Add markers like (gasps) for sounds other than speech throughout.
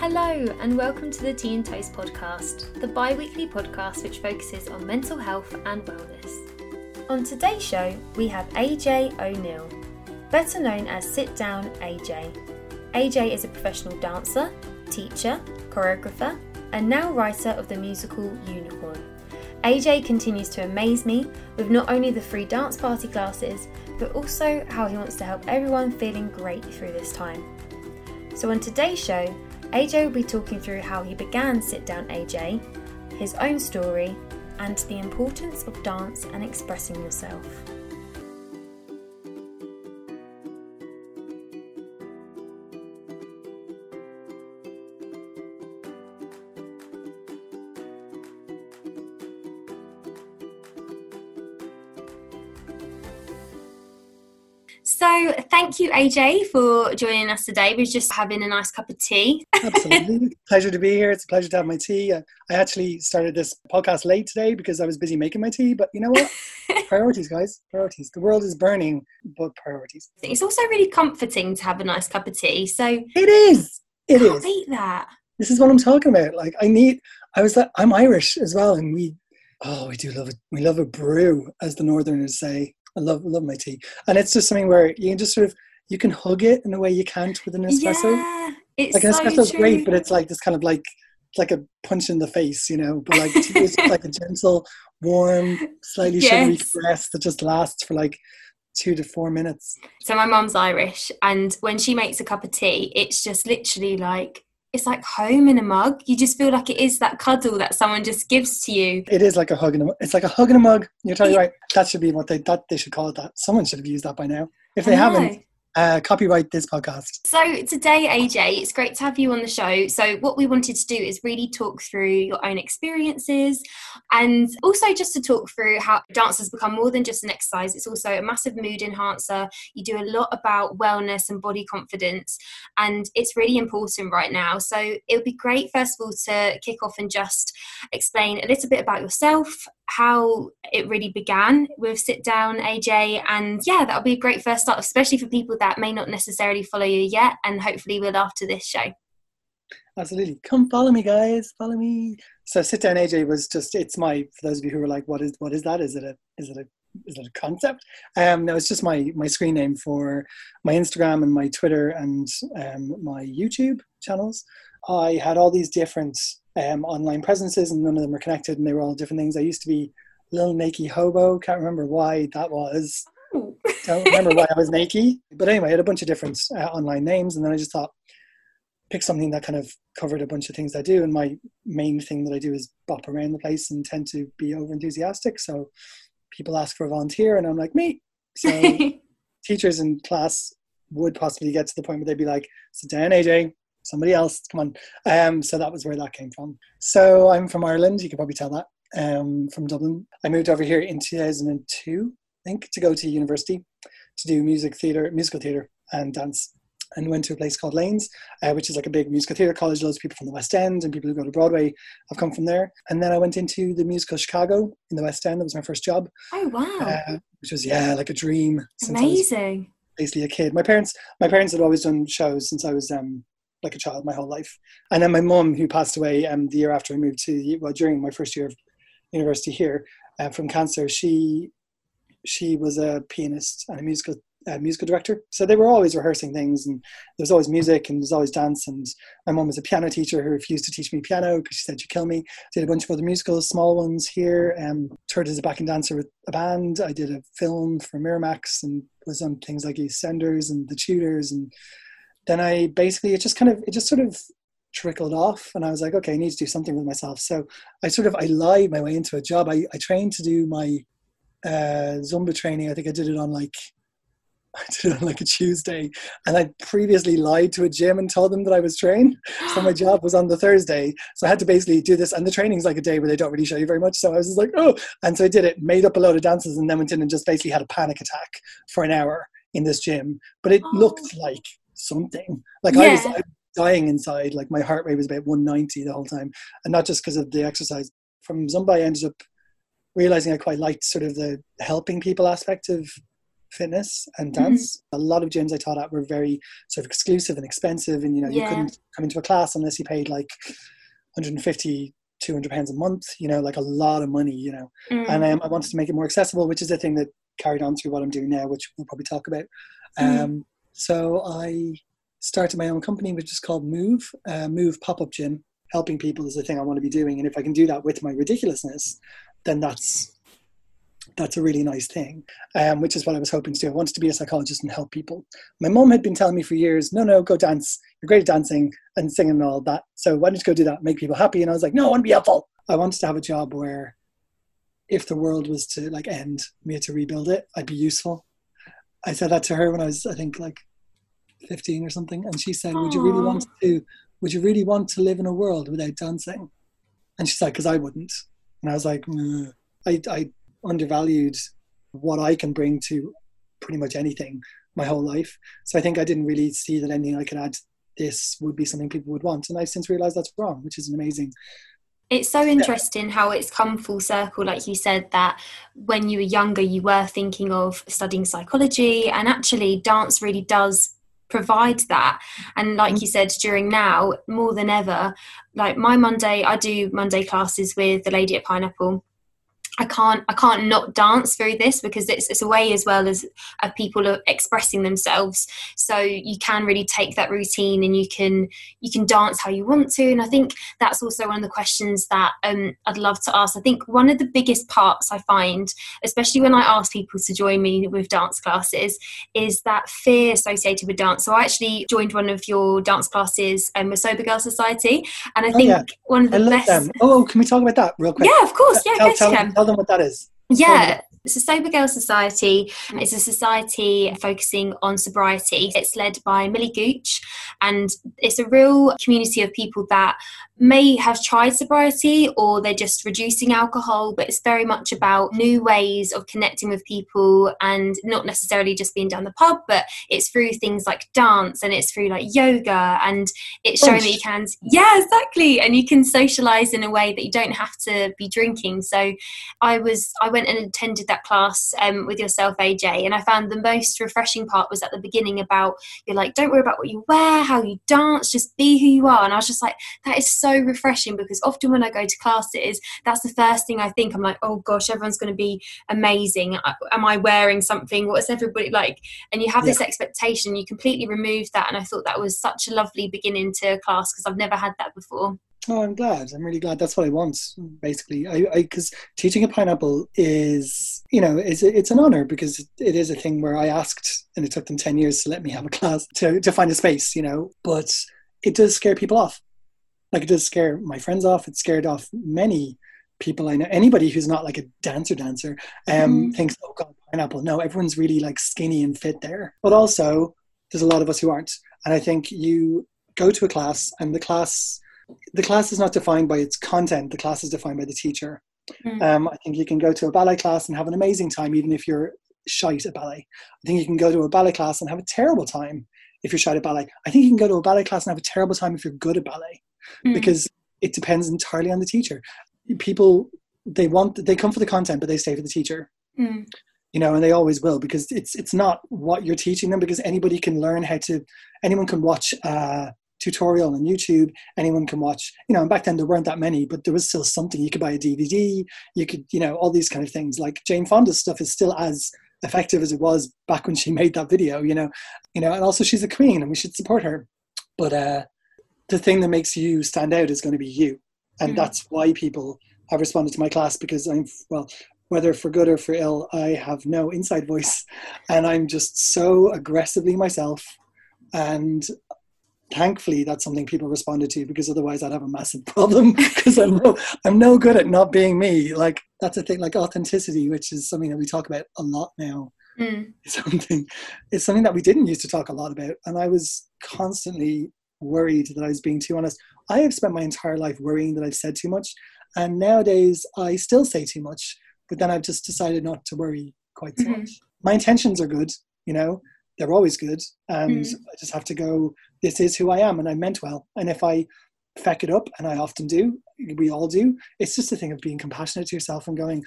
Hello, and welcome to the Tea and Toast podcast, the bi weekly podcast which focuses on mental health and wellness. On today's show, we have AJ O'Neill, better known as Sit Down AJ. AJ is a professional dancer, teacher, choreographer, and now writer of the musical Unicorn. AJ continues to amaze me with not only the free dance party classes, but also how he wants to help everyone feeling great through this time. So, on today's show, AJ will be talking through how he began Sit Down AJ, his own story, and the importance of dance and expressing yourself. Thank you, AJ, for joining us today. We're just having a nice cup of tea. (laughs) Absolutely. pleasure to be here. It's a pleasure to have my tea. Uh, I actually started this podcast late today because I was busy making my tea, but you know what? (laughs) priorities, guys. Priorities. The world is burning, but priorities. It's also really comforting to have a nice cup of tea. So, it is. It can't is. beat that. This is what I'm talking about. Like, I need, I was like, I'm Irish as well, and we, oh, we do love it. We love a brew, as the Northerners say. I love love my tea, and it's just something where you can just sort of you can hug it in a way you can't with an espresso. Yeah, it's like an so espresso's true. great, but it's like this kind of like it's like a punch in the face, you know. But like tea is like a (laughs) gentle, warm, slightly sugary Yes. caress that just lasts for like two to four minutes. So my mum's Irish, and when she makes a cup of tea, it's just literally like it's like home in a mug. You just feel like it is that cuddle that someone just gives to you. It is like a hug in a mug. it's like a hug in a mug. You're totally right. That should be what they that they should call it. That someone should have used that by now. If they haven't, uh, copyright this podcast. So today, AJ, it's great to have you on the show. So what we wanted to do is really talk through your own experiences, and also just to talk through how dance has become more than just an exercise. It's also a massive mood enhancer. You do a lot about wellness and body confidence, and it's really important right now. So it would be great, first of all, to kick off and just explain a little bit about yourself, how it really began with Sit Down AJ. And yeah, that'll be a great first start, especially for people that may not necessarily follow you yet and hopefully will after this show. Absolutely. Come follow me, guys. Follow me. So sit down AJ was just it's my for those of you who are like, what is what is that? Is it a is it a is it a concept? Um no, it's just my my screen name for my Instagram and my Twitter and um my YouTube channels. I had all these different um online presences and none of them were connected and they were all different things. I used to be Lil Nakey Hobo, can't remember why that was. Don't remember why I was Nakey. But anyway, I had a bunch of different uh, online names and then I just thought pick something that kind of covered a bunch of things I do. And my main thing that I do is bop around the place and tend to be over enthusiastic. So people ask for a volunteer, and I'm like, me. So (laughs) teachers in class would possibly get to the point where they'd be like, sit down, AJ, somebody else, come on. Um, so that was where that came from. So I'm from Ireland, you can probably tell that, um, from Dublin. I moved over here in 2002, I think, to go to university to do music theatre, musical theatre and dance and went to a place called Laines, uh, which is like a big musical theatre college. Loads of people from the West End and people who go to Broadway have come from there. And then I went into the musical Chicago in the West End. That was my first job, oh, wow. uh, which was yeah, like a dream since I was Amazing. basically a kid. My parents, my parents had always done shows since I was um, like a child, my whole life. And then my mum, who passed away um, the year after I moved to well during my first year of university here uh, from cancer, she she was a pianist and a musical musical director. So they were always rehearsing things, and there was always music and there's always dance. And my mum was a piano teacher who refused to teach me piano because she said she'd kill me. Did a bunch of other musicals, small ones here. Um, toured as a backing dancer with a band. I did a film for Miramax and was on things like EastEnders and The Tudors. And then I basically it just kind of it just sort of trickled off and I was like, okay, I need to do something with myself. So I sort of I lied my way into a job. I, I trained to do my uh, Zumba training. I think I did it on like (laughs) I did it on like a Tuesday, and I previously lied to a gym and told them that I was trained. So my (gasps) job was on the Thursday, so I had to basically do this. And the training's like a day where they don't really show you very much. So I was just like, oh, and so I did it, made up a load of dances, and then went in and just basically had a panic attack for an hour in this gym. But it Oh. looked like something. Like I was. I was dying inside like my heart rate was about 190 the whole time and not just because of the exercise from zumba i ended up realizing i quite liked sort of the helping people aspect of fitness and mm-hmm. dance. Mm-hmm. A lot of gyms I taught at were very sort of exclusive and expensive, and you know yeah. you couldn't come into a class unless you paid like 150 200 pounds a month you know like a lot of money you know mm. and um, i wanted to make it more accessible which is the thing that carried on through what i'm doing now which we'll probably talk about mm. So i started my own company which is called move uh, move pop-up gym helping people is the thing i want to be doing and if i can do that with my ridiculousness then that's that's a really nice thing, um, which is what I was hoping to do. I wanted to be a psychologist and help people. My mom had been telling me for years, no, no, go dance. You're great at dancing and singing and all that. So why don't you go do that, make people happy? And I was like, no, I want to be helpful. I wanted to have a job where if the world was to like end, me to rebuild it, I'd be useful. I said that to her when I was, I think, like 15 or something. And she said, would you really want to, would you really want to live in a world without dancing? And she's like, because I wouldn't. And I was like, mm. I, I undervalued what I can bring to pretty much anything my whole life. So I think I didn't really see that anything I could add this would be something people would want. And I've since realized that's wrong, which is an amazing. It's so interesting yeah. how it's come full circle, like you said, that when you were younger, you were thinking of studying psychology, and actually, dance really does provide that. And like mm-hmm. you said, during now, more than ever, like my Monday, I do Monday classes with the lady at Pineapple I can't I can't not dance through this because it's it's a way as well as of people are expressing themselves. So you can really take that routine and you can you can dance how you want to. And I think that's also one of the questions that um, I'd love to ask. I think one of the biggest parts I find, especially when I ask people to join me with dance classes, is that fear associated with dance. So I actually joined one of your dance classes um, with Sober Girl Society, and I oh, think yeah. one of the best. Them. Oh, can we talk about that real quick? Yeah, of course. Yeah, tell, tell, tell them what that is. Yeah. It's a Sober Girl Society. Mm. It's a society focusing on sobriety. It's led by Millie Gooch, and it's a real community of people that may have tried sobriety or they're just reducing alcohol, but it's very much about new ways of connecting with people and not necessarily just being down the pub, but it's through things like dance and it's through like yoga and it's showing that you can, yeah, exactly. And you can socialize in a way that you don't have to be drinking. So I was, I went and attended that class um, with yourself, AJ, and I found the most refreshing part was at the beginning about you're like, don't worry about what you wear, how you dance, just be who you are. And I was just like, that is so refreshing because often when I go to classes, that's the first thing I think. I'm like, oh gosh, everyone's going to be amazing. Am I wearing something? What's everybody like? And you have yeah. this expectation. You completely remove that, and I thought that was such a lovely beginning to a class because I've never had that before. Oh, I'm glad. I'm really glad. That's what I want, basically. I because teaching a pineapple is, you know, it's it's an honor because it is a thing where I asked, and it took them ten years to let me have a class to to find a space, you know. But it does scare people off. Like it does scare my friends off. It scared off many people I know. Anybody who's not like a dancer dancer um, mm. thinks, oh god, pineapple. No, everyone's really like skinny and fit there. But also, there's a lot of us who aren't. And I think you go to a class, and the class the class is not defined by its content. The class is defined by the teacher. Mm. Um, I think you can go to a ballet class and have an amazing time, even if you're shite at ballet. I think you can go to a ballet class and have a terrible time if you're shite at ballet. I think you can go to a ballet class and have a terrible time if you're good at ballet, mm. because it depends entirely on the teacher. People they want they come for the content, but they stay for the teacher. Mm. You know, and they always will because it's it's not what you're teaching them because anybody can learn how to anyone can watch a tutorial on YouTube. Anyone can watch, you know, and back then there weren't that many, but there was still something. You could buy a DVD, you could, you know, all these kind of things. Like Jane Fonda's stuff is still as effective as it was back when she (laughs) made that video, you know, you know, and also she's a queen and we should support her. But uh, the thing that makes you stand out is going to be you. And mm-hmm. that's why people have responded to my class because I'm, well, whether for good or for ill, I have no inside voice (laughs) and I'm just so aggressively myself and thankfully that's something people responded to because otherwise I'd have a massive (laughs) problem because I'm no, I'm no good at not being me. Like that's a thing like authenticity, which is something that we talk about a lot now. Mm. Something it's something that we didn't used to talk a lot about. And I was constantly worried that I was being too honest. I have spent my entire life worrying that I've said too much. And nowadays I still say too much, but then I've just decided not to worry quite so mm-hmm. much. My intentions are good, you know, they're always good. And mm. I just have to go, this is who I am and I meant well. And if I feck it up, and I often do, we all do, it's just a thing of being compassionate to yourself and going,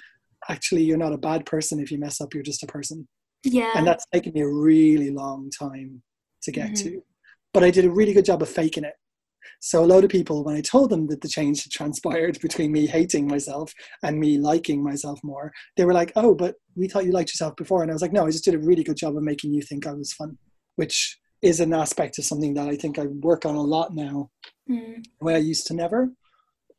actually, you're not a bad person if you mess up, you're just a person. Yeah. And that's taken me a really long time to get Mhm. to. But I did a really good job of faking it. So a lot of people, when I told them that the change had transpired (laughs) between me hating myself and me liking myself more, they were like, "Oh, but we thought you liked yourself before." And I was like, "No, I just did a really good job of making you think I was fun," which is an aspect of something that I think I work on a lot now, Mm. the way I used to never.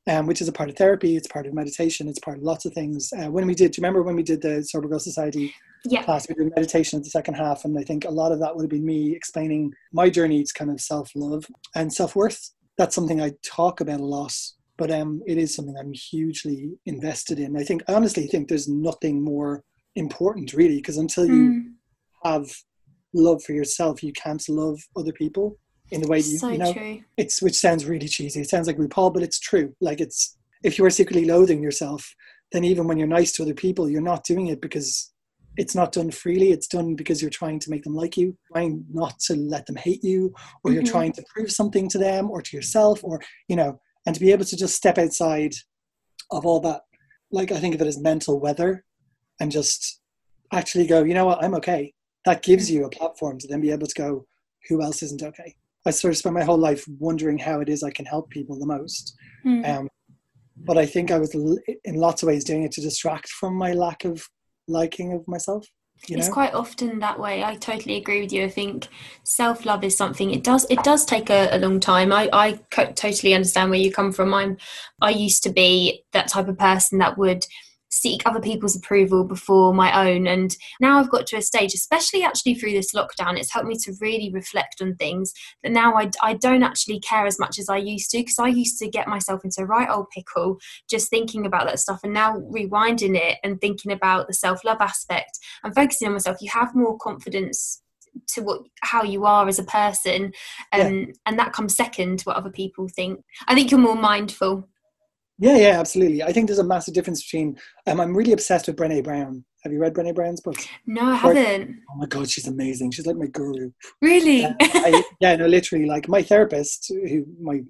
Um, which is a part of therapy. It's part of meditation. It's part of lots of things. Uh, when we did, do you remember when we did the Sober Girl Society Yeah. class. We did meditation at the second half, and I think a lot of that would have been me explaining my journey to kind of self love and self worth. That's something I talk about a lot, but um, it is something I'm hugely invested in. I think, I honestly think there's nothing more important, really, because until you Mm. have love for yourself, you can't love other people in the way you, so you know. true. It's which sounds really cheesy. It sounds like RuPaul, but it's true. Like it's if you are secretly loathing yourself, then even when you're nice to other people, you're not doing it because it's not done freely. It's done because you're trying to make them like you, trying not to let them hate you, or you're Mhm. trying to prove something to them or to yourself, or you know, and to be able to just step outside of all that. Like I think of it as mental weather, and just actually go, you know what, I'm okay. That gives you a platform to then be able to go, who else isn't okay? I sort of spent my whole life wondering how it is I can help people the most. Mm. Um, but I think I was l- in lots of ways doing it to distract from my lack of liking of myself. You it's know, quite often that way i totally agree with you i think self-love is something it does it does take a, a long time i i co- totally understand where you come from i'm i used to be that type of person that would seek other people's approval before my own. And now i've got to a stage especially actually through this lockdown it's helped me to really reflect on things that now i, I don't actually care as much as i used to because i used to get myself into a right old pickle just thinking about that stuff and now rewinding it and thinking about the self-love aspect and focusing on myself you have more confidence to what how you are as a person um, and that comes second to what other people think. I think you're more mindful yeah, yeah, absolutely. I think there's a massive difference between. Um, I'm really obsessed with Brené Brown. Have you read Brené Brown's books? no i haven't Oh my god, she's amazing. She's like my guru. really Uh, I, yeah, no, literally, like my therapist, who my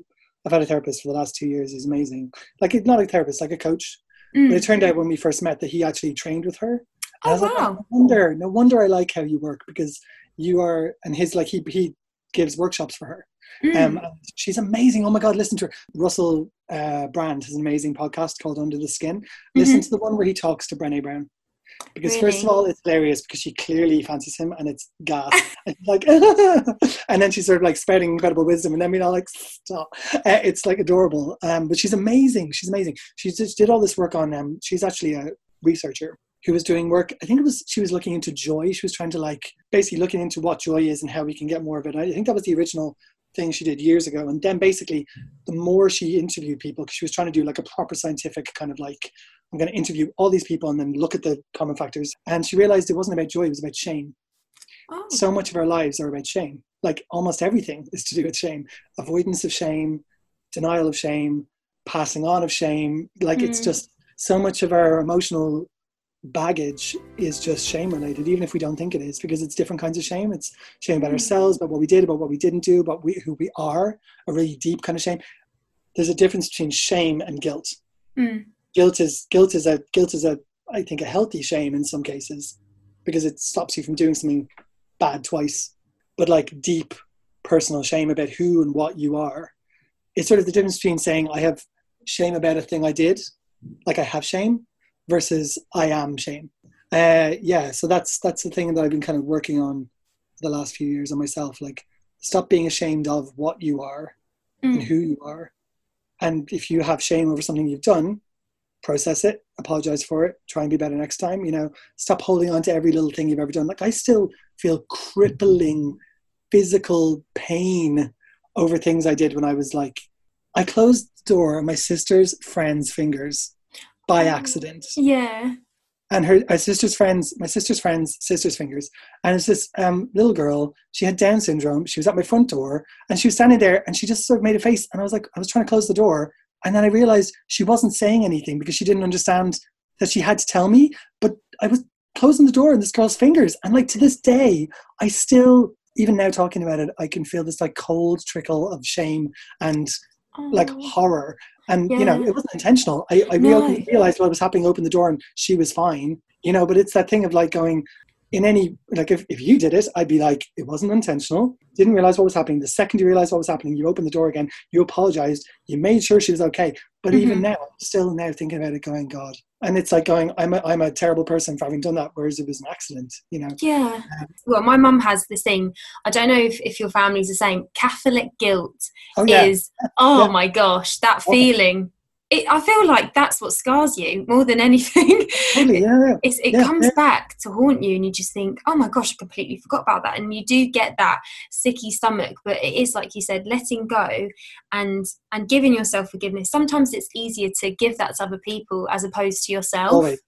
I've had a therapist for the last two years. He's amazing. Like not a therapist, like a coach. Mm. But it turned out when we first met that he actually trained with her. And I oh was like, wow no wonder, no wonder I like how you work because you are, and his like he he gives workshops for her. Mm. Um, and she's amazing. Oh my god, listen to her. Russell uh, Brand has an amazing podcast called Under the Skin. Listen to the one where he talks to Brené Brown. Because first of Mm-hmm. All, it's hilarious because she clearly fancies him, and it's gas. (laughs) and like, (laughs) and then she's sort of like spreading incredible wisdom, and then we're all like, stop. Uh, it's like adorable. Um, but she's amazing. She's amazing. She just did all this work on. Um, she's actually a researcher who was doing work. I think it was she was looking into joy. She was trying to like basically looking into what joy is and how we can get more of it. I think that was the original thing she did years ago. And then basically, the more she interviewed people, because she was trying to do like a proper scientific kind of like, I'm going to interview all these people and then look at the common factors. And she realized it wasn't about joy; it was about shame. oh. So much of our lives are about shame. Like almost everything is to do with shame, avoidance of shame, denial of shame, passing on of shame. Like it's Mm. just so much of our emotional baggage is just shame related, even if we don't think it is, because it's different kinds of shame. It's shame about Mm. ourselves, about what we did, about what we didn't do, about we, who we are, a really deep kind of shame. There's a difference between shame and guilt. Mm. Guilt is guilt is a guilt is a I think a healthy shame in some cases because it stops you from doing something bad twice. But like deep personal shame about who and what you are. It's sort of the difference between saying I have shame about a thing I did, like I have shame, versus I am shame. Uh, yeah, so that's that's the thing that I've been kind of working on the last few years on myself. Like, stop being ashamed of what you are and Mm. who you are. And if you have shame over something you've done, process it, apologize for it, try and be better next time. You know, stop holding on to every little thing you've ever done. Like, I still feel crippling physical pain over things I did when I was like, I closed the door on my sister's friend's fingers by Oh. accident yeah and her, her sister's friends, my sister's friends' sister's fingers. And it's this um, little girl. She had Down syndrome. She was at my front door, and she was standing there, and she just sort of made a face. And I was like, I was trying to close the door, and then I realized she wasn't saying anything because she didn't understand that she had to tell me. But I was closing the door in this girl's fingers, and like to this day, I still, even now talking about it, I can feel this like cold trickle of shame and like Oh. horror. And you know, it wasn't intentional. I, I No. reopened, realized what was happening, opened the door, and she was fine. You know, but it's that thing of like going, in any like if, if you did it i'd be like it wasn't intentional didn't realize what was happening the second you realized what was happening you opened the door again you apologized you made sure she was okay but mm-hmm. even now still now thinking about it going god and it's like going i'm a, I'm a terrible person for having done that whereas it was an accident you know yeah well my mum has this thing i don't know if, if your family's the same catholic guilt oh, yeah. is oh yeah. my gosh that feeling it, I feel like that's what scars you more than anything. Really, (laughs) yeah, it yeah, comes yeah. back to haunt you, and you just think, "Oh my gosh, I completely forgot about that." And you do get that sicky stomach, but it is like you said, letting go and and giving yourself forgiveness. Sometimes it's easier to give that to other people as opposed to yourself. Always.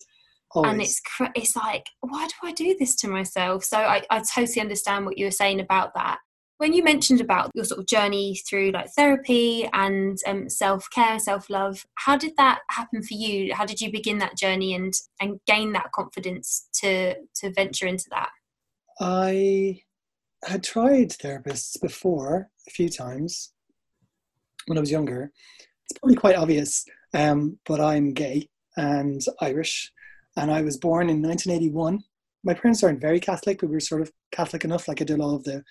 Always. And it's it's like, why do I do this to myself? So I, I totally understand what you were saying about that. When you mentioned about your sort of journey through like therapy and um, self care, self love, how did that happen for you? How did you begin that journey and and gain that confidence to to venture into that? I had tried therapists before a few times when I was younger. It's probably quite obvious, um, but I'm gay and Irish, and I was born in 1981. My parents aren't very Catholic, but we were sort of Catholic enough. Like I did all of the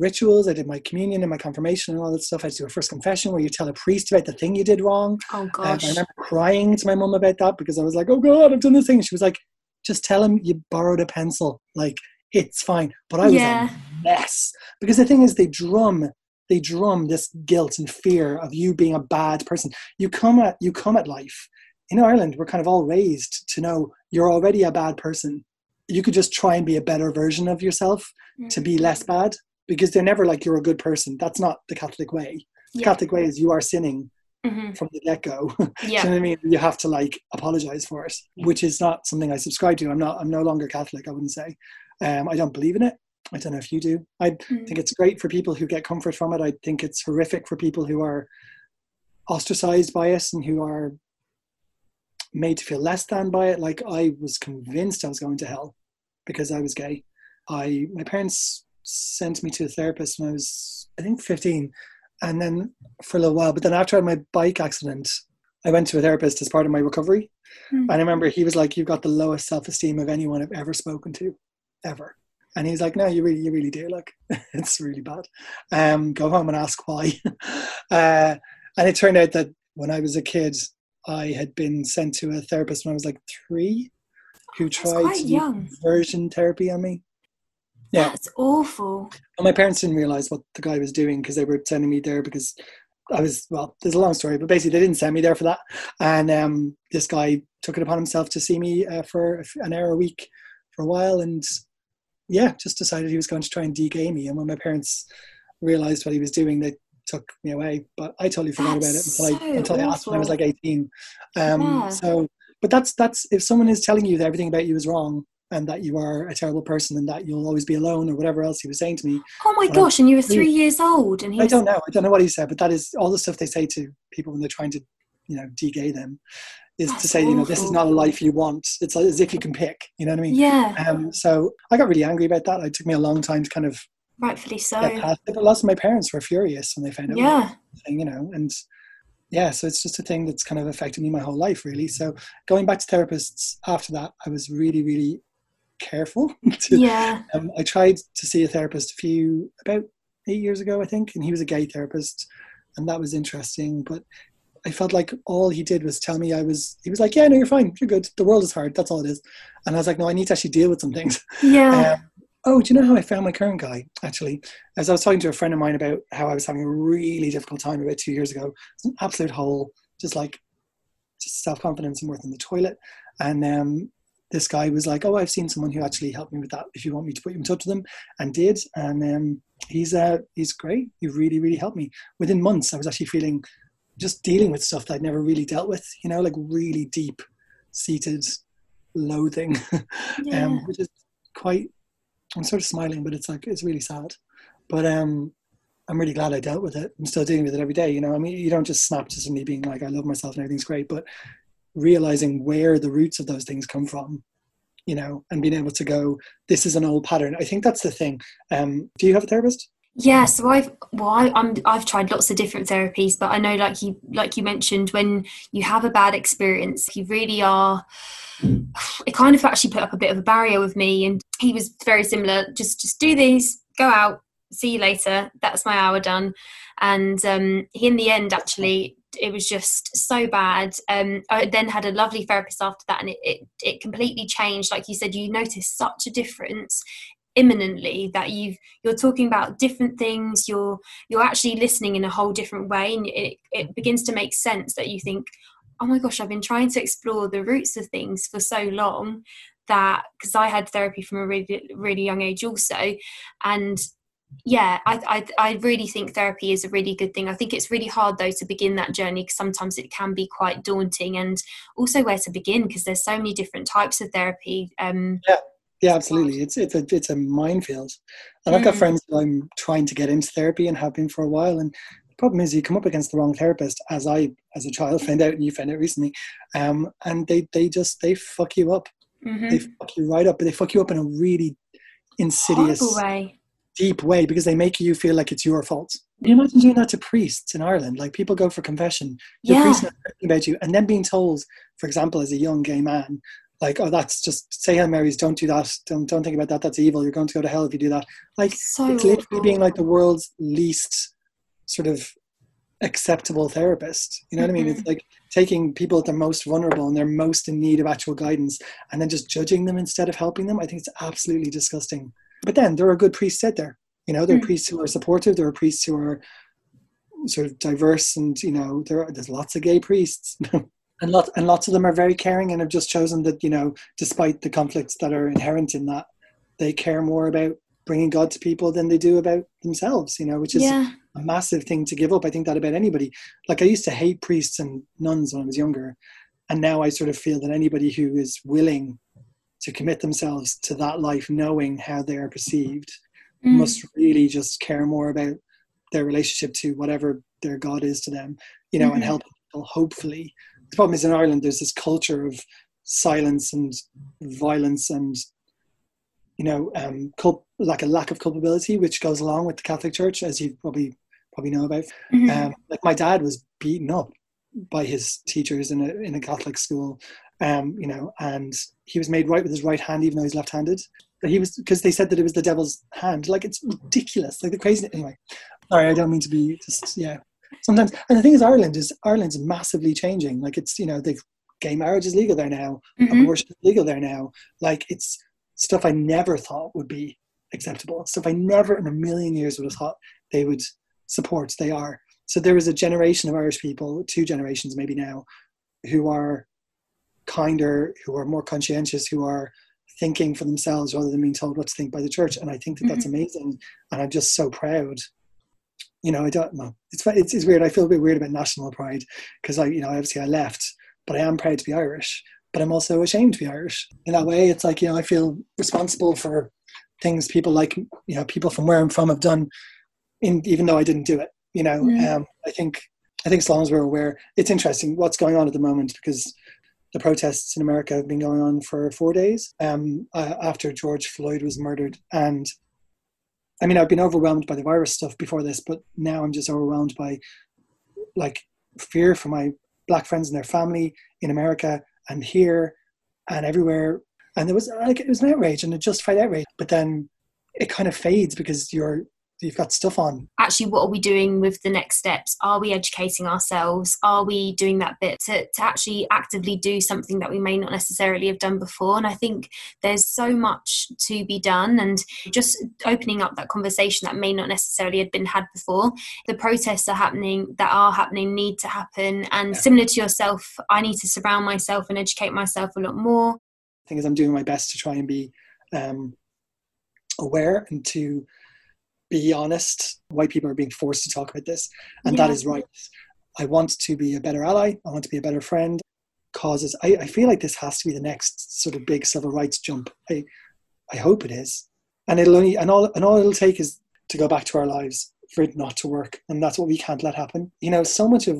rituals. I did my communion and my confirmation and all that stuff. I had to do a first confession where you tell a priest about the thing you did wrong. Oh gosh. Um, I remember crying to my mum about that because I was like, oh God, I've done this thing. She was like, just tell him you borrowed a pencil. Like, it's fine. But I was yeah. a mess. Because the thing is, they drum, they drum this guilt and fear of you being a bad person. You come at you come at life. In Ireland, we're kind of all raised to know you're already a bad person. You could just try and be a better version of yourself mm-hmm. to be less bad because they're never like you're a good person. That's not the Catholic way. The yeah. Catholic way is you are sinning mm-hmm. from the get go. (laughs) Yeah. you know I mean? You have to like apologize for it, which is not something I subscribe to. I'm not. I'm no longer Catholic. I wouldn't say. Um, I don't believe in it. I don't know if you do. I mm-hmm. think it's great for people who get comfort from it. I think it's horrific for people who are ostracized by it and who are made to feel less than by it. Like I was convinced I was going to hell because I was gay. I my parents sent me to a therapist when I was, I think, 15. And then for a little while, but then after my bike accident, I went to a therapist as part of my recovery. Mm. And I remember he was like, You've got the lowest self esteem of anyone I've ever spoken to, ever. And he's like, No, you really, you really do. Like, (laughs) it's really bad. Um, go home and ask why. (laughs) uh, and it turned out that when I was a kid, I had been sent to a therapist when I was like three who tried version therapy on me. Yeah. That's awful. Well, my parents didn't realize what the guy was doing because they were sending me there because I was, well, there's a long story, but basically they didn't send me there for that. And um, this guy took it upon himself to see me uh, for an hour a week for a while. And yeah, just decided he was going to try and de-gay me. And when my parents realized what he was doing, they took me away. But I totally forgot that's about it until, so I, until I asked when I was like 18. Um, yeah. So, but that's, that's, if someone is telling you that everything about you is wrong, and that you are a terrible person and that you'll always be alone or whatever else he was saying to me. Oh my gosh! and you were three years old, and he I don't know. I don't know what he said, but that is all the stuff they say to people when they're trying to, you know, de-gay them, is That's to say, awful. you know, this is not a life you want. It's as if you can pick. You know what I mean? Yeah. Um. So I got really angry about that. It took me a long time to kind of. Rightfully so. Past it, but lots of my parents were furious when they found out. Yeah. Thing, you know, and yeah, so it's just a thing that's kind of affected me my whole life, really. So going back to therapists after that, I was really, really careful. (laughs) to, yeah. Um, I tried to see a therapist a few about eight years ago, I think, and he was a gay therapist, and that was interesting. But I felt like all he did was tell me I was. He was like, "Yeah, no, you're fine. You're good. The world is hard. That's all it is." And I was like, "No, I need to actually deal with some things." Yeah. Um, oh, do you know how I found my current guy? Actually, as I was talking to a friend of mine about how I was having a really difficult time about two years ago, it's an absolute hole, just like just self confidence and worth in the toilet. And um, this guy was like, "Oh, I've seen someone who actually helped me with that. If you want me to put you in touch with them," and did, and um, he's uh, he's great. He really, really helped me. Within months, I was actually feeling just dealing with stuff that I'd never really dealt with. You know, like really deep seated loathing, (laughs) um, yeah. um, which is quite. I'm sort of smiling, but it's like it's really sad. But um, I'm really glad I dealt with it. I'm still dealing with it every day. You know, I mean, you don't just snap to somebody being like, "I love myself and everything's great," but realizing where the roots of those things come from you know and being able to go this is an old pattern i think that's the thing um, do you have a therapist Yeah, so I've well, I, I'm I've tried lots of different therapies, but I know, like you like you mentioned, when you have a bad experience, you really are. It kind of actually put up a bit of a barrier with me, and he was very similar. Just just do these, go out, see you later. That's my hour done. And um, he, in the end, actually, it was just so bad. Um, I then had a lovely therapist after that, and it, it, it completely changed. Like you said, you notice such a difference imminently that you you're talking about different things you're you're actually listening in a whole different way and it, it begins to make sense that you think oh my gosh i've been trying to explore the roots of things for so long that because i had therapy from a really really young age also and yeah I, I, I really think therapy is a really good thing. I think it's really hard though to begin that journey because sometimes it can be quite daunting and also where to begin because there's so many different types of therapy um yeah. Yeah absolutely. It's it's a it's a minefield. And i've got mm. friends i'm trying to get into therapy and have been for a while and the problem is you come up against the wrong therapist as i as a child (laughs) found out and you found out recently um and they they just they fuck you up. Mm-hmm. they fuck you right up but they fuck you up in a really insidious way deep way because they make you feel like it's your fault. Can you imagine doing that to priests in Ireland? Like people go for confession, the yeah. priest about you, and then being told, for example, as a young gay man, like, oh, that's just say Hail Marys, don't do that, don't don't think about that, that's evil. You're going to go to hell if you do that. Like so it's literally being like the world's least sort of acceptable therapist. You know what mm-hmm. I mean? It's mm-hmm. like taking people at their most vulnerable and they're most in need of actual guidance and then just judging them instead of helping them. I think it's absolutely disgusting. But then there are good priests out there. You know, there are mm. priests who are supportive. There are priests who are sort of diverse, and you know, there are, there's lots of gay priests, (laughs) and lots and lots of them are very caring and have just chosen that you know, despite the conflicts that are inherent in that, they care more about bringing God to people than they do about themselves. You know, which is yeah. a massive thing to give up. I think that about anybody. Like I used to hate priests and nuns when I was younger, and now I sort of feel that anybody who is willing to commit themselves to that life knowing how they are perceived mm. must really just care more about their relationship to whatever their god is to them you know mm-hmm. and help people hopefully the problem is in ireland there's this culture of silence and violence and you know um, culp- like a lack of culpability which goes along with the catholic church as you probably probably know about mm-hmm. um, like my dad was beaten up by his teachers in a in a catholic school um, you know, and he was made right with his right hand, even though he's left-handed. But he was because they said that it was the devil's hand. Like it's ridiculous. Like the crazy. Anyway, sorry, I don't mean to be just yeah. Sometimes, and the thing is, Ireland is Ireland's massively changing. Like it's you know, the gay marriage is legal there now, mm-hmm. abortion is legal there now. Like it's stuff I never thought would be acceptable. Stuff I never in a million years would have thought they would support. They are. So there is a generation of Irish people, two generations maybe now, who are kinder, who are more conscientious, who are thinking for themselves rather than being told what to think by the church. And I think that that's mm-hmm. amazing. And I'm just so proud. You know, I don't know. It's, it's, it's weird. I feel a bit weird about national pride because I, you know, obviously I left, but I am proud to be Irish, but I'm also ashamed to be Irish. In that way, it's like, you know, I feel responsible for things people like, you know, people from where I'm from have done in, even though I didn't do it, you know, mm. um, I think, I think as long as we're aware, it's interesting what's going on at the moment because the protests in America have been going on for four days um, uh, after George Floyd was murdered. And I mean, I've been overwhelmed by the virus stuff before this, but now I'm just overwhelmed by like fear for my black friends and their family in America and here and everywhere. And there was like it was an outrage and a justified outrage, but then it kind of fades because you're you've got stuff on. Actually, what are we doing with the next steps? Are we educating ourselves? Are we doing that bit to, to actually actively do something that we may not necessarily have done before? And I think there's so much to be done and just opening up that conversation that may not necessarily have been had before. The protests are happening that are happening need to happen. And yeah. similar to yourself, I need to surround myself and educate myself a lot more. I think is I'm doing my best to try and be um, aware and to be honest. White people are being forced to talk about this, and yeah. that is right. I want to be a better ally. I want to be a better friend. Causes. I, I feel like this has to be the next sort of big civil rights jump. I, I hope it is, and it'll only and all and all it'll take is to go back to our lives for it not to work, and that's what we can't let happen. You know, so much of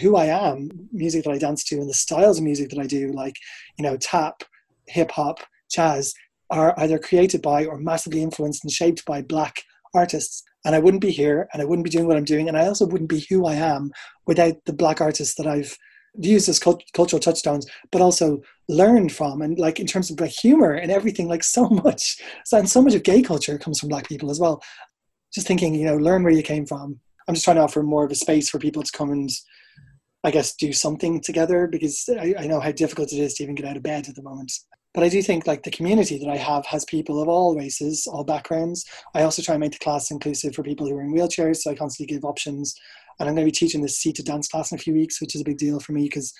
who I am, music that I dance to, and the styles of music that I do, like you know, tap, hip hop, jazz, are either created by or massively influenced and shaped by black artists. and I wouldn't be here, and I wouldn't be doing what I'm doing, and I also wouldn't be who I am without the black artists that I've used as cult- cultural touchstones, but also learned from, and like in terms of like humor and everything, like so (laughs) much, and so much of gay culture comes from black people as well. Just thinking, you know, learn where you came from. I'm just trying to offer more of a space for people to come and, I guess, do something together because I, I know how difficult it is to even get out of bed at the moment but I do think like the community that I have has people of all races, all backgrounds. I also try and make the class inclusive for people who are in wheelchairs, so I constantly give options. And I'm going to be teaching this seated dance class in a few weeks, which is a big deal for me because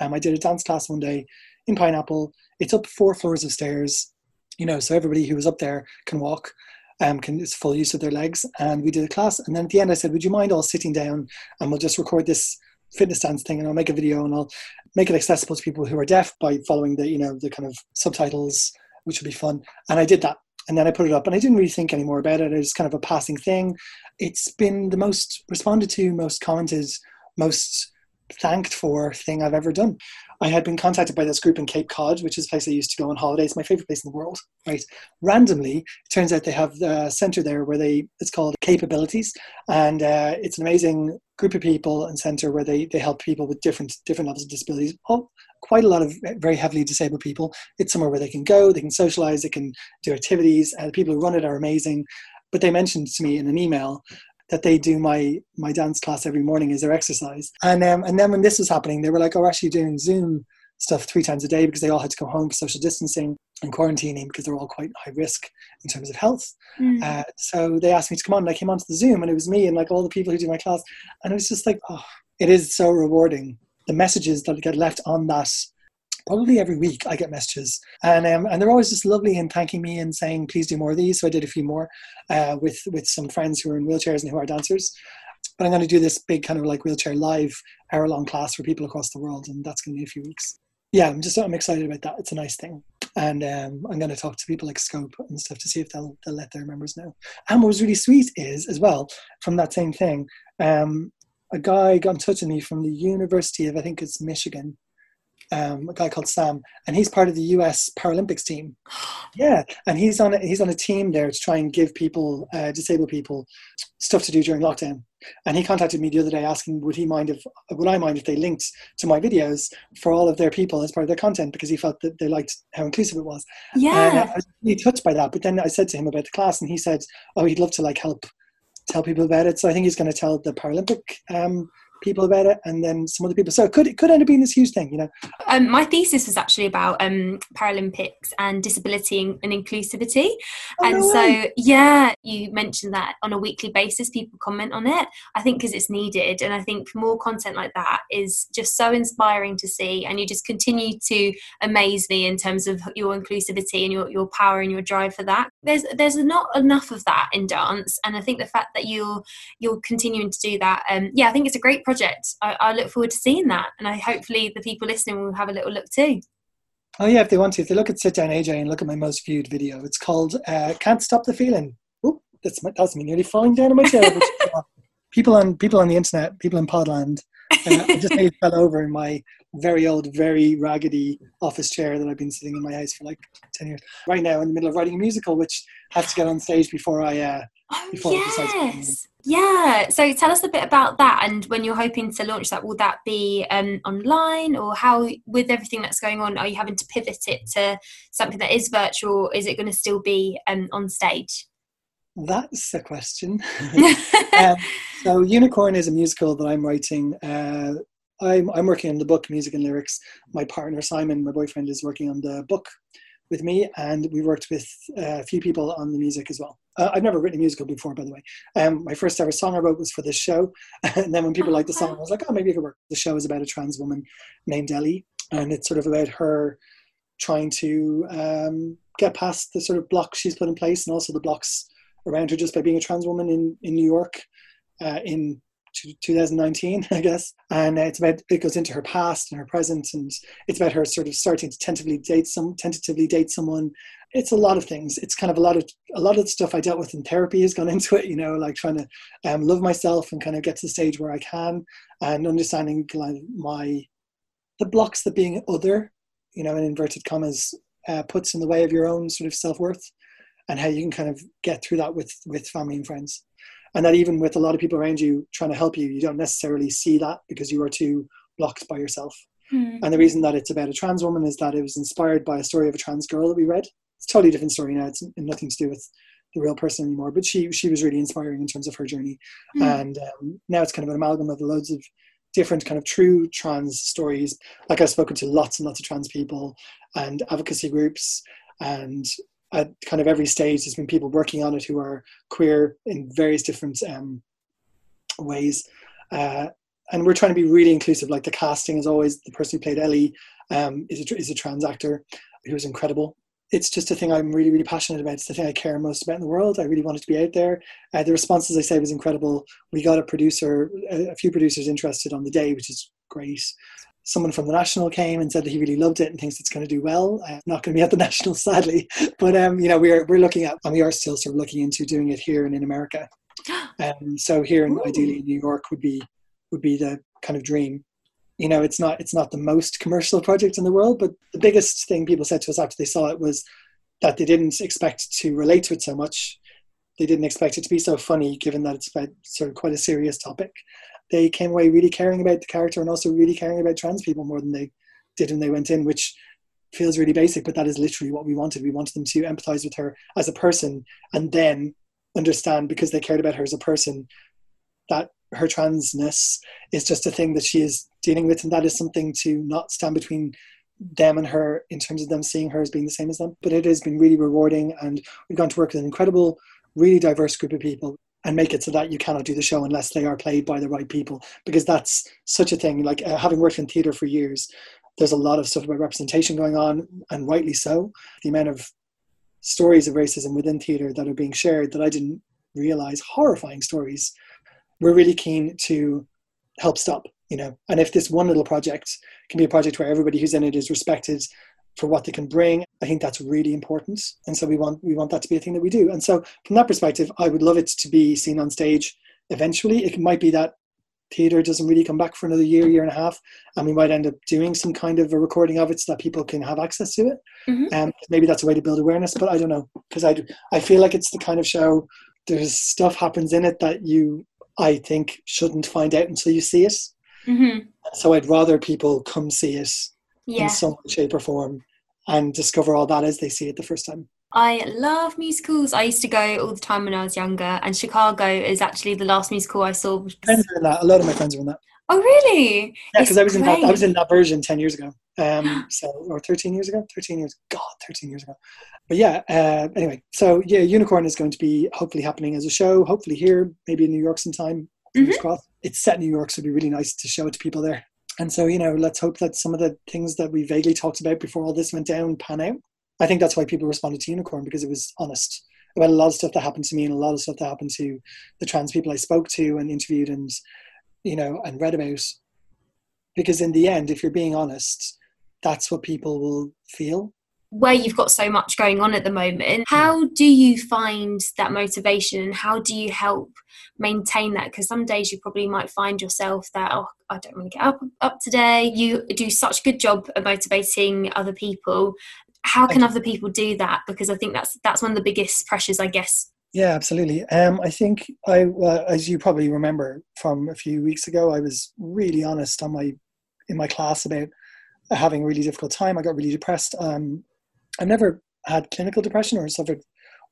um, I did a dance class one day in Pineapple. It's up four floors of stairs, you know, so everybody who was up there can walk. Um, can it's full use of their legs, and we did a class. And then at the end, I said, "Would you mind all sitting down, and we'll just record this fitness dance thing and I'll make a video and I'll make it accessible to people who are deaf by following the, you know, the kind of subtitles, which would be fun. And I did that. And then I put it up and I didn't really think anymore about it. It was kind of a passing thing. It's been the most responded to, most commented, most thanked for thing I've ever done. I had been contacted by this group in Cape Cod, which is a place I used to go on holidays, my favorite place in the world. Right, randomly, it turns out they have a center there where they it's called Cape Abilities, and uh, it's an amazing group of people and center where they they help people with different different levels of disabilities. Oh, quite a lot of very heavily disabled people. It's somewhere where they can go, they can socialize, they can do activities. And the people who run it are amazing. But they mentioned to me in an email that they do my my dance class every morning as their exercise. And um, and then when this was happening, they were like, "Oh, we're actually doing Zoom stuff three times a day because they all had to come home for social distancing and quarantining because they're all quite high risk in terms of health. Mm. Uh, so they asked me to come on, and I came onto the Zoom, and it was me and like all the people who do my class, and it was just like, oh, it is so rewarding. The messages that get left on that probably every week I get messages, and um, and they're always just lovely and thanking me and saying please do more of these. So I did a few more uh, with with some friends who are in wheelchairs and who are dancers. But I'm going to do this big kind of like wheelchair live hour long class for people across the world, and that's going to be a few weeks. Yeah, I'm just I'm excited about that. It's a nice thing, and um, I'm going to talk to people like Scope and stuff to see if they'll they'll let their members know. And what was really sweet is as well from that same thing. Um, a guy got in touch with me from the University of I think it's Michigan, um, a guy called Sam, and he's part of the U.S. Paralympics team. (gasps) Yeah, and he's on a, he's on a team there to try and give people, uh, disabled people, stuff to do during lockdown. And he contacted me the other day asking, would he mind if would I mind if they linked to my videos for all of their people as part of their content because he felt that they liked how inclusive it was. Yeah, and I was really touched by that. But then I said to him about the class, and he said, oh, he'd love to like help tell people about it. So I think he's going to tell the Paralympic um, people about it and then some other people. So it could it could end up being this huge thing you know? Um, my thesis was actually about um, paralympics and disability and, and inclusivity. Oh, and no so way. yeah you mentioned that on a weekly basis people comment on it. I think because it's needed and i think more content like that is just so inspiring to see and you just continue to amaze me in terms of your inclusivity and your, your power and your drive for that. There's there's not enough of that in dance and i think the fact that you're you're continuing to do that um, yeah i think it's a great project project. I, I look forward to seeing that, and I hopefully the people listening will have a little look too. Oh yeah, if they want to, if they look at Sit Down AJ and look at my most viewed video, it's called uh, "Can't Stop the Feeling." Oop, that's my, that's me nearly falling down in my chair. uh, (laughs) people on people on the internet, people in Podland, uh, I just nearly fell over in my very old, very raggedy office chair that I've been sitting in my house for like ten years. Right now, in the middle of writing a musical, which have to get on stage before I uh, oh, yes. Yeah. So tell us a bit about that and when you're hoping to launch that, will that be um, online or how, with everything that's going on, are you having to pivot it to something that is virtual? Is it going to still be um, on stage? That's the question. (laughs) (laughs) um, so, Unicorn is a musical that I'm writing. Uh, I'm, I'm working on the book, music and lyrics. My partner, Simon, my boyfriend, is working on the book with me, and we worked with uh, a few people on the music as well. Uh, I've never written a musical before, by the way. Um, my first ever song I wrote was for this show, (laughs) and then when people liked the song, I was like, oh, maybe it could work. The show is about a trans woman named Ellie, and it's sort of about her trying to um, get past the sort of blocks she's put in place, and also the blocks around her just by being a trans woman in in New York uh, in 2019, (laughs) I guess. And it's about it goes into her past and her present, and it's about her sort of starting to tentatively date some tentatively date someone. It's a lot of things. It's kind of a lot of a lot of the stuff I dealt with in therapy has gone (laughs) into it. You know, like trying to um, love myself and kind of get to the stage where I can, and understanding like my the blocks that being other, you know, in inverted commas, uh, puts in the way of your own sort of self worth and how you can kind of get through that with with family and friends and that even with a lot of people around you trying to help you you don't necessarily see that because you are too blocked by yourself mm. and the reason that it's about a trans woman is that it was inspired by a story of a trans girl that we read it's totally different story now. It's nothing to do with the real person anymore but she she was really inspiring in terms of her journey. Mm. and um, now it's kind of an amalgam of loads of different kind of true trans stories. Like i've spoken to lots and lots of trans people and advocacy groups and at kind of every stage there's been people working on it who are queer in various different um, ways. Uh, and we're trying to be really inclusive. Like the casting is always the person who played ellie um, is, a, is a trans actor who's incredible it's just a thing i'm really really passionate about. It's the thing i care most about in the world. I really wanted to be out there. Uh, the response as i say was incredible. We got a producer a few producers interested on the day which is great. Someone from the national came and said that he really loved it and thinks it's going to do well. I'm not going to be at the (laughs) national, sadly, but um, you know we're we're looking at and we are still sort of looking into doing it here and in America. (gasps) Um, so here and ideally in New York would be would be the kind of dream. You know, it's not it's not the most commercial project in the world, but the biggest thing people said to us after they saw it was that they didn't expect to relate to it so much. They didn't expect it to be so funny, given that it's about sort of quite a serious topic they came away really caring about the character and also really caring about trans people more than they did when they went in, which feels really basic, but that is literally what we wanted. We wanted them to empathize with her as a person and then understand because they cared about her as a person that her transness is just a thing that she is dealing with and that is something to not stand between them and her in terms of them seeing her as being the same as them. But it has been really rewarding and we've gone to work with an incredible really diverse group of people and make it so that you cannot do the show unless they are played by the right people because that's such a thing. Like uh, having worked in theater for years there's a lot of stuff about representation going on and rightly so. The amount of stories of racism within theater that are being shared that i didn't realize horrifying stories we're really keen to help stop you know and if this one little project can be a project where everybody who's in it is respected for what they can bring. I think that's really important, and so we want we want that to be a thing that we do. And so, from that perspective, I would love it to be seen on stage eventually. It might be that theatre doesn't really come back for another year, year and a half, and we might end up doing some kind of a recording of it so that people can have access to it. And mm-hmm. um, maybe that's a way to build awareness, but I don't know because I I feel like it's the kind of show. There's stuff happens in it that you I think shouldn't find out until you see it. Mm-hmm. So I'd rather people come see it yeah. in some shape or form and discover all that as they see it the first time. I love musicals. I used to go all the time when I was younger, and Chicago is actually the last musical I saw. Friends are in that. A lot of my friends are in that. Oh, really? Yeah, because I was great. in that. I was in that version ten years ago. Um, (gasps) so or thirteen years ago. Thirteen years. God, thirteen years ago. But yeah. Uh, anyway, so yeah, Unicorn is going to be hopefully happening as a show. Hopefully here, maybe in New York sometime. Fingers mm-hmm. crossed. It's set in New York, so it'd be really nice to show it to people there. And so, you know, let's hope that some of the things that we vaguely talked about before all this went down pan out. I think that's why people responded to Unicorn because it was honest about a lot of stuff that happened to me and a lot of stuff that happened to the trans people I spoke to and interviewed and, you know, and read about. Because in the end, if you're being honest, that's what people will feel where you've got so much going on at the moment how do you find that motivation and how do you help maintain that? Because some days you probably might find yourself that oh i don't want to get up up today. You do such a good job of motivating other people. How can other people do that? Because i think that's that's one of the biggest pressures i guess. Yeah absolutely. Um, i think i uh, as you probably remember from a few weeks ago i was really honest on my in my class about having a really difficult time. I got really depressed. Um, I've never had clinical depression or suffered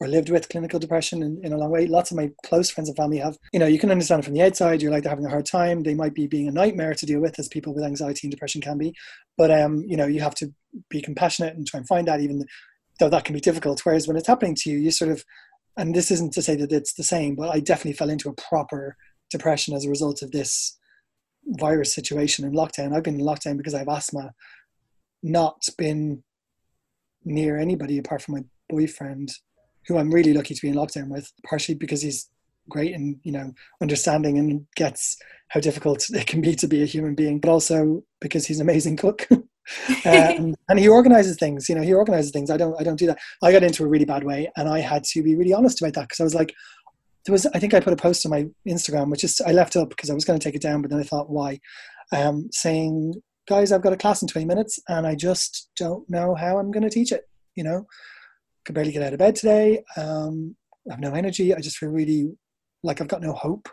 or lived with clinical depression in, in a long way. Lots of my close friends and family have. You know, you can understand it from the outside. You're like they're having a hard time. They might be being a nightmare to deal with, as people with anxiety and depression can be. But um, you know, you have to be compassionate and try and find that, even though that can be difficult. Whereas when it's happening to you, you sort of, and this isn't to say that it's the same, but I definitely fell into a proper depression as a result of this virus situation and lockdown. I've been in lockdown because I have asthma, not been near anybody apart from my boyfriend, who I'm really lucky to be in lockdown with, partially because he's great and you know understanding and gets how difficult (laughs) it can be to be a human being, but also because he's an amazing cook. (laughs) um, (laughs) and he organizes things you know he organizes things. I don't i don't do that. I got into a really bad way and i had to be really honest about that because i was like there was i think i put a post on my instagram which is i left up because i was going to take it down but then i thought why? Um, saying guys, I've got a class in 20 minutes and I just don't know how I'm going to teach it, you know? could barely get out of bed today. Um, I have no energy. I just feel really like I've got no hope.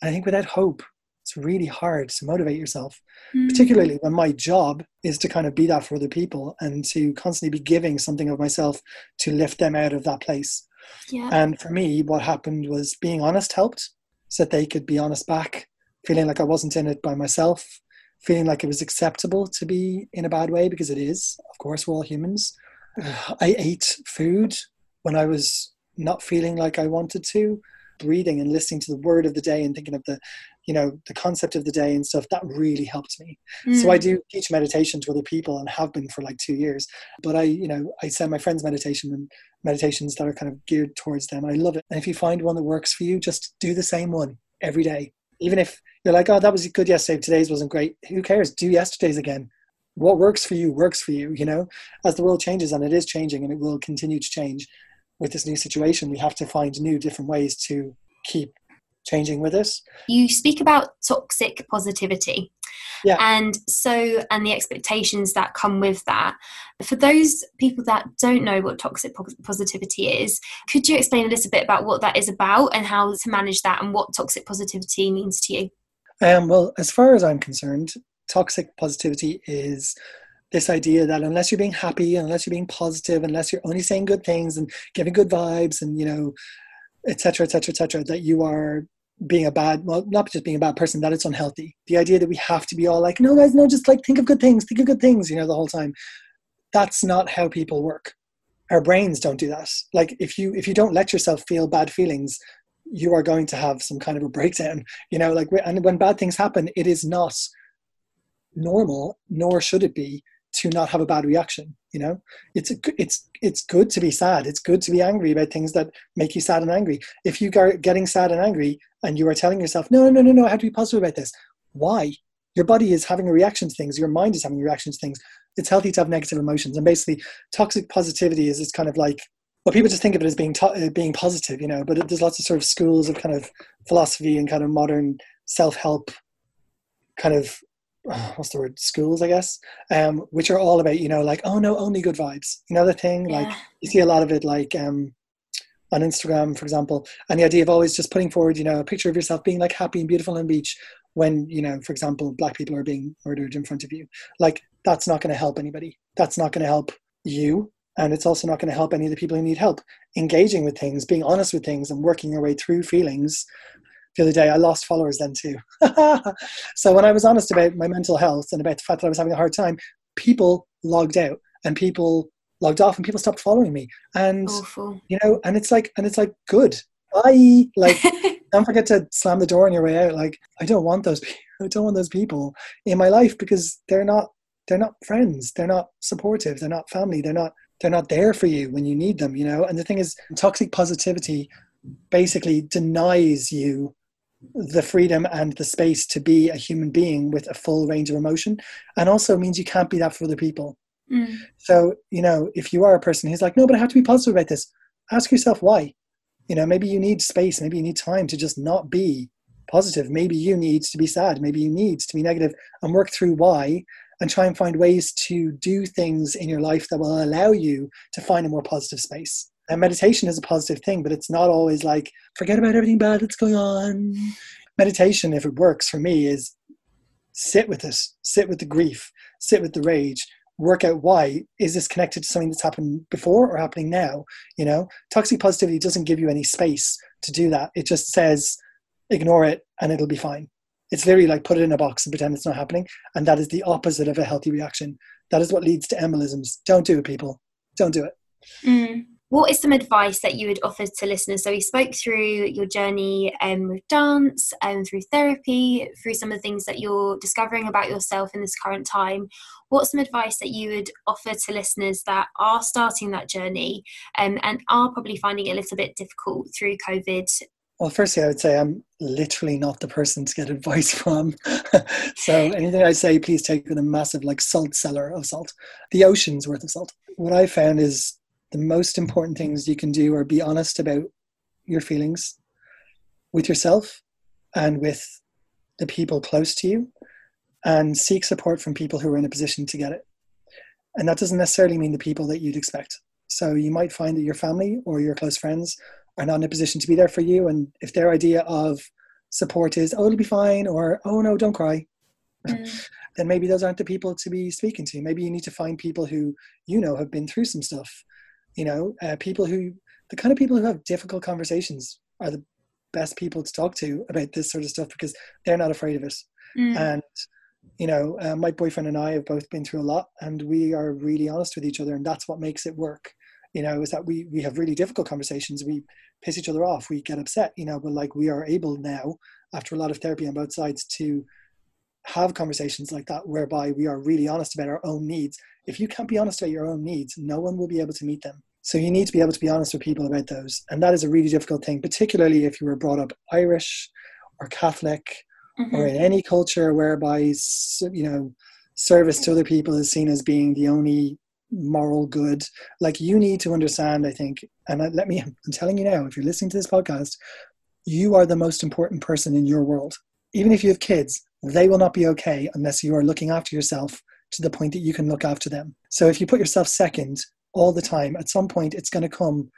And I think without hope, it's really hard to motivate yourself, mm. particularly when my job is to kind of be that for other people and to constantly be giving something of myself to lift them out of that place. Yeah. And for me, what happened was being honest helped so that they could be honest back, feeling like I wasn't in it by myself, feeling like it was acceptable to be in a bad way because it is. Of course, we're all humans. (sighs) I ate food when I was not feeling like I wanted to, breathing and listening to the word of the day and thinking of the, you know, the concept of the day and stuff. That really helped me. Mm. So I do teach meditation to other people and have been for like two years. But I, you know, I send my friends meditation and meditations that are kind of geared towards them. I love it. And if you find one that works for you, just do the same one every day. Even if you're like, oh, that was good yesterday, today's wasn't great. Who cares? Do yesterday's again. What works for you works for you, you know? As the world changes, and it is changing and it will continue to change with this new situation, we have to find new, different ways to keep changing with us. You speak about toxic positivity. Yeah. And so, and the expectations that come with that. For those people that don't know what toxic positivity is, could you explain a little bit about what that is about and how to manage that and what toxic positivity means to you? Um, well, as far as I'm concerned, toxic positivity is this idea that unless you're being happy, unless you're being positive, unless you're only saying good things and giving good vibes and, you know, etc., etc., etc., that you are being a bad, well, not just being a bad person, that it's unhealthy. The idea that we have to be all like, no, guys, no, just like think of good things, think of good things, you know, the whole time. That's not how people work. Our brains don't do that. Like if you if you don't let yourself feel bad feelings, you are going to have some kind of a breakdown. You know, like and when bad things happen, it is not normal, nor should it be to not have a bad reaction you know? It's a, it's it's good to be sad. It's good to be angry about things that make you sad and angry. If you are getting sad and angry and you are telling yourself no no no no i have to be positive about this why? Your body is having a reaction to things. Your mind is having a reaction to things. It's healthy to have negative emotions. And basically toxic positivity is it's kind of like well people just think of it as being to- uh, being positive you know but it, there's lots of sort of schools of kind of philosophy and kind of modern self-help kind of (sighs) what's the word? Schools i guess um, which are all about you know like oh no only good vibes. You know the thing? Yeah. like you see a lot of it like um, on instagram for example and the idea of always just putting forward you know a picture of yourself being like happy and beautiful on the beach when you know for example black people are being murdered in front of you. Like that's not going to help anybody. That's not going to help you and it's also not going to help any of the people who need help engaging with things being honest with things and working your way through feelings the other day. I lost followers then too. (laughs) so when I was honest about my mental health and about the fact that I was having a hard time, people logged out and people logged off and people stopped following me. And Awful. you know, and it's like and it's like good. Bye. Like (laughs) don't forget to slam the door on your way out. Like I don't want those people. (laughs) I don't want those people in my life because they're not they're not friends. They're not supportive. They're not family. They're not they're not there for you when you need them. You know. And the thing is, toxic positivity basically denies you the freedom and the space to be a human being with a full range of emotion and also means you can't be that for other people mm. so you know if you are a person who's like no but i have to be positive about this ask yourself why you know maybe you need space maybe you need time to just not be positive maybe you need to be sad maybe you need to be negative and work through why and try and find ways to do things in your life that will allow you to find a more positive space. And meditation is a positive thing, but it's not always like, forget about everything bad that's going on. Meditation, if it works for me, is sit with this, sit with the grief, sit with the rage, work out why is this connected to something that's happened before or happening now you know? Toxic positivity doesn't give you any space to do that. It just says ignore it and it'll be fine it's very like put it in a box and pretend it's not happening and that is the opposite of a healthy reaction that is what leads to embolisms don't do it people don't do it mm what is some advice that you would offer to listeners? So we spoke through your journey um, with dance and um, through therapy, through some of the things that you're discovering about yourself in this current time. What's some advice that you would offer to listeners that are starting that journey um, and are probably finding it a little bit difficult through COVID? Well, firstly, I would say I'm literally not the person to get (laughs) advice from. (laughs) so anything I say, please take with a massive like salt cellar of salt, the ocean's worth of salt. What I found is the most important things you can do are be honest about your feelings with yourself and with the people close to you and seek support from people who are in a position to get it. And that doesn't necessarily mean the people that you'd expect. So you might find that your family or your close friends are not in a position to be there for you. And if their idea of support is, oh, it'll be fine, or oh, no, don't cry, mm. (laughs) then maybe those aren't the people to be speaking to. Maybe you need to find people who you know have been through some stuff. You know, uh, people who, the kind of people who have difficult conversations are the best people to talk to about this sort of stuff because they're not afraid of it. Mm. And you know, uh, my boyfriend and I have both been through a lot, and we are really honest with each other, and that's what makes it work. You know, is that we we have really difficult conversations. We piss each other off. We get upset. You know, but like we are able now, after a lot of therapy on both sides, to have conversations like that, whereby we are really honest about our own needs. If you can't be honest about your own needs, no one will be able to meet them. So you need to be able to be honest with people about those, and that is a really difficult thing, particularly if you were brought up Irish or Catholic mm-hmm. or in any culture whereby you know service to other people is seen as being the only moral good like you need to understand i think and let me (laughs) i'm telling you now if you're listening to this podcast you are the most important person in your world even if you have kids they will not be okay unless you are looking after yourself to the point that you can look after them so if you put yourself second all the time at some point it's going to come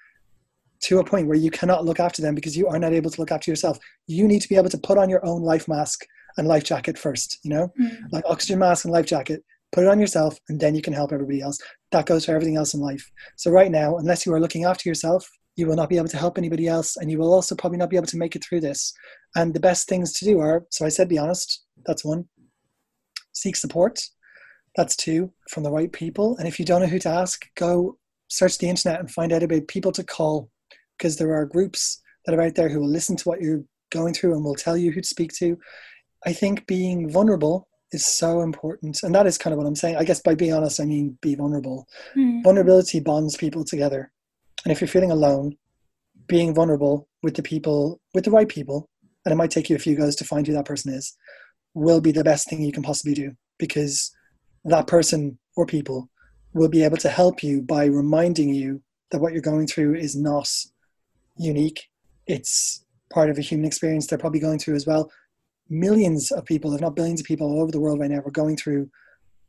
to a point where you cannot look after them because you are not able to look after yourself. You need to be able to put on your own life mask and life jacket first, you know, mm-hmm. like oxygen mask and life jacket. Put it on yourself, and then you can help everybody else. That goes for everything else in life. So, right now, unless you are looking after yourself, you will not be able to help anybody else, and you will also probably not be able to make it through this. And the best things to do are so I said, be honest. That's one. Seek support. That's two from the right people. And if you don't know who to ask, go search the internet and find out about people to call because there are groups that are out there who will listen to what you're going through and will tell you who to speak to. I think being vulnerable is so important. And that is kind of what I'm saying. I guess by being honest, I mean be vulnerable. Mm. Vulnerability bonds people together. And if you're feeling alone, being vulnerable with the people, with the right people, and it might take you a few goes to find who that person is, will be the best thing you can possibly do because that person or people will be able to help you by reminding you that what you're going through is not unique. It's part of a human experience they're probably going through as well. Millions of people, if not billions of people all over the world right now, are going through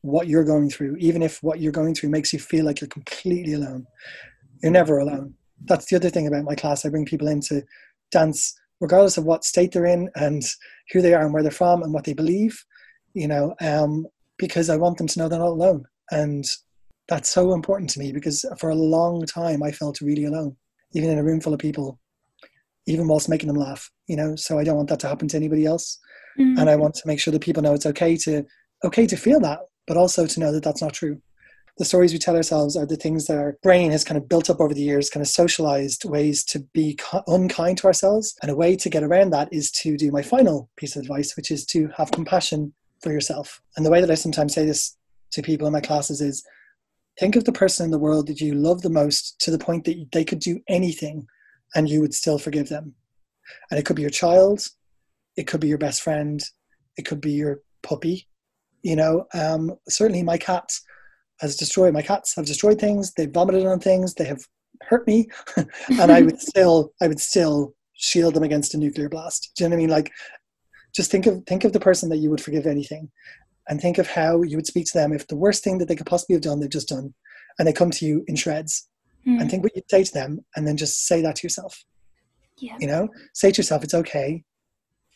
what you're going through, even if what you're going through makes you feel like you're completely alone. You're never alone. That's the other thing about my class. I bring people in to dance, regardless of what state they're in and who they are and where they're from and what they believe, you know, um, because I want them to know they're not alone. And that's so important to me because for a long time I felt really alone even in a room full of people, even whilst making them laugh, you know. So I don't want that to happen to anybody else. Mm-hmm. And I want to make sure that people know it's okay to okay to feel that, but also to know that that's not true. The stories we tell ourselves are the things that our brain has kind of built up over the years, kind of socialized ways to be unkind to ourselves. And a way to get around that is to do my final piece of advice, which is to have compassion for yourself. And the way that I sometimes say this to people in my classes is think of the person in the world that you love the most to the point that they could do anything and you would still forgive them. And it could be your child, it could be your best friend, it could be your puppy. You know, um, certainly my cat has destroyed, my cats have destroyed things, they've vomited on things, they have hurt me, (laughs) and I would (laughs) still, I would still shield them against a nuclear blast. Do you know what I mean? Like, just think of think of the person that you would forgive anything and think of how you would speak to them if the worst thing that they could possibly have done they've just done and they come to you in shreds mm. and think what you'd say to them and then just say that to yourself yeah. you know? Say to yourself it's okay.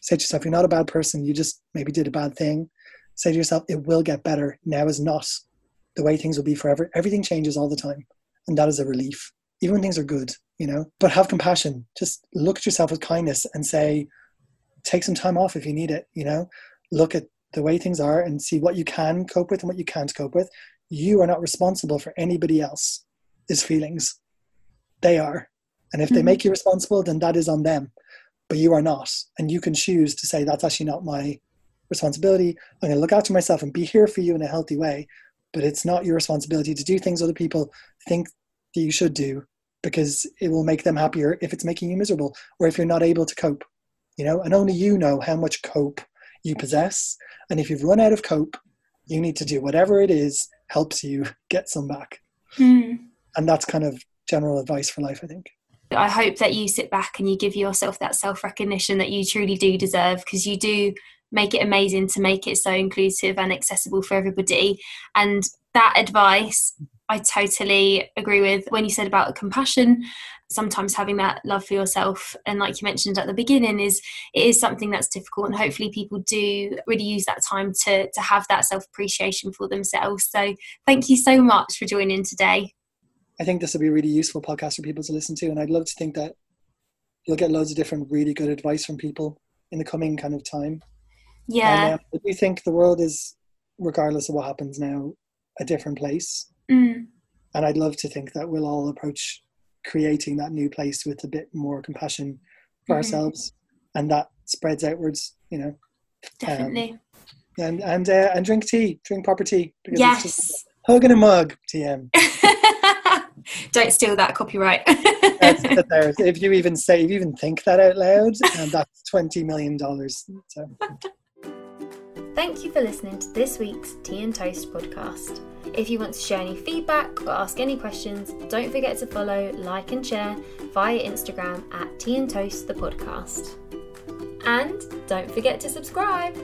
Say to yourself you're not a bad person. You just maybe did a bad thing. Say to yourself it will get better. Now is not the way things will be forever. Everything changes all the time and that is a relief even when things are good you know? But have compassion. Just look at yourself with kindness and say take some time off if you need it you know? Look at the way things are and see what you can cope with and what you can't cope with. You are not responsible for anybody else's feelings. They are. And if mm-hmm. they make you responsible, then that is on them. But you are not. And you can choose to say, that's actually not my responsibility. I'm going to look after myself and be here for you in a healthy way. But it's not your responsibility to do things other people think that you should do because it will make them happier if it's making you miserable or if you're not able to cope. You know, and only you know how much cope you possess. And if you've run out of cope, you need to do whatever it is helps you (laughs) get some back. Mm. And that's kind of general advice for life, I think. I hope that you sit back and you give yourself that self recognition that you truly do deserve because you do make it amazing to make it so inclusive and accessible for everybody. And that advice I totally agree with when you said about compassion. Sometimes having that love for yourself, and like you mentioned at the beginning, is it is something that's difficult, and hopefully people do really use that time to to have that self appreciation for themselves. So thank you so much for joining today. I think this will be a really useful podcast for people to listen to, and I'd love to think that you'll get loads of different really good advice from people in the coming kind of time. Yeah, and, uh, I do think the world is, regardless of what happens now, a different place. mm, And I'd love to think that we'll all approach creating that new place with a bit more compassion for Mhm. ourselves, and that spreads outwards. You know, definitely. and and uh, and drink tea, drink proper tea because it's just yes. hug in a mug. TM. Don't steal that copyright. (laughs) That's. If you even say, if you even think that out loud, and that's twenty million dollars. So. Thank you for listening to this week's Tea and Toast podcast. If you want to share any feedback or ask any questions, don't forget to follow, like, and share via Instagram at Tea and Toast the podcast. And don't forget to subscribe.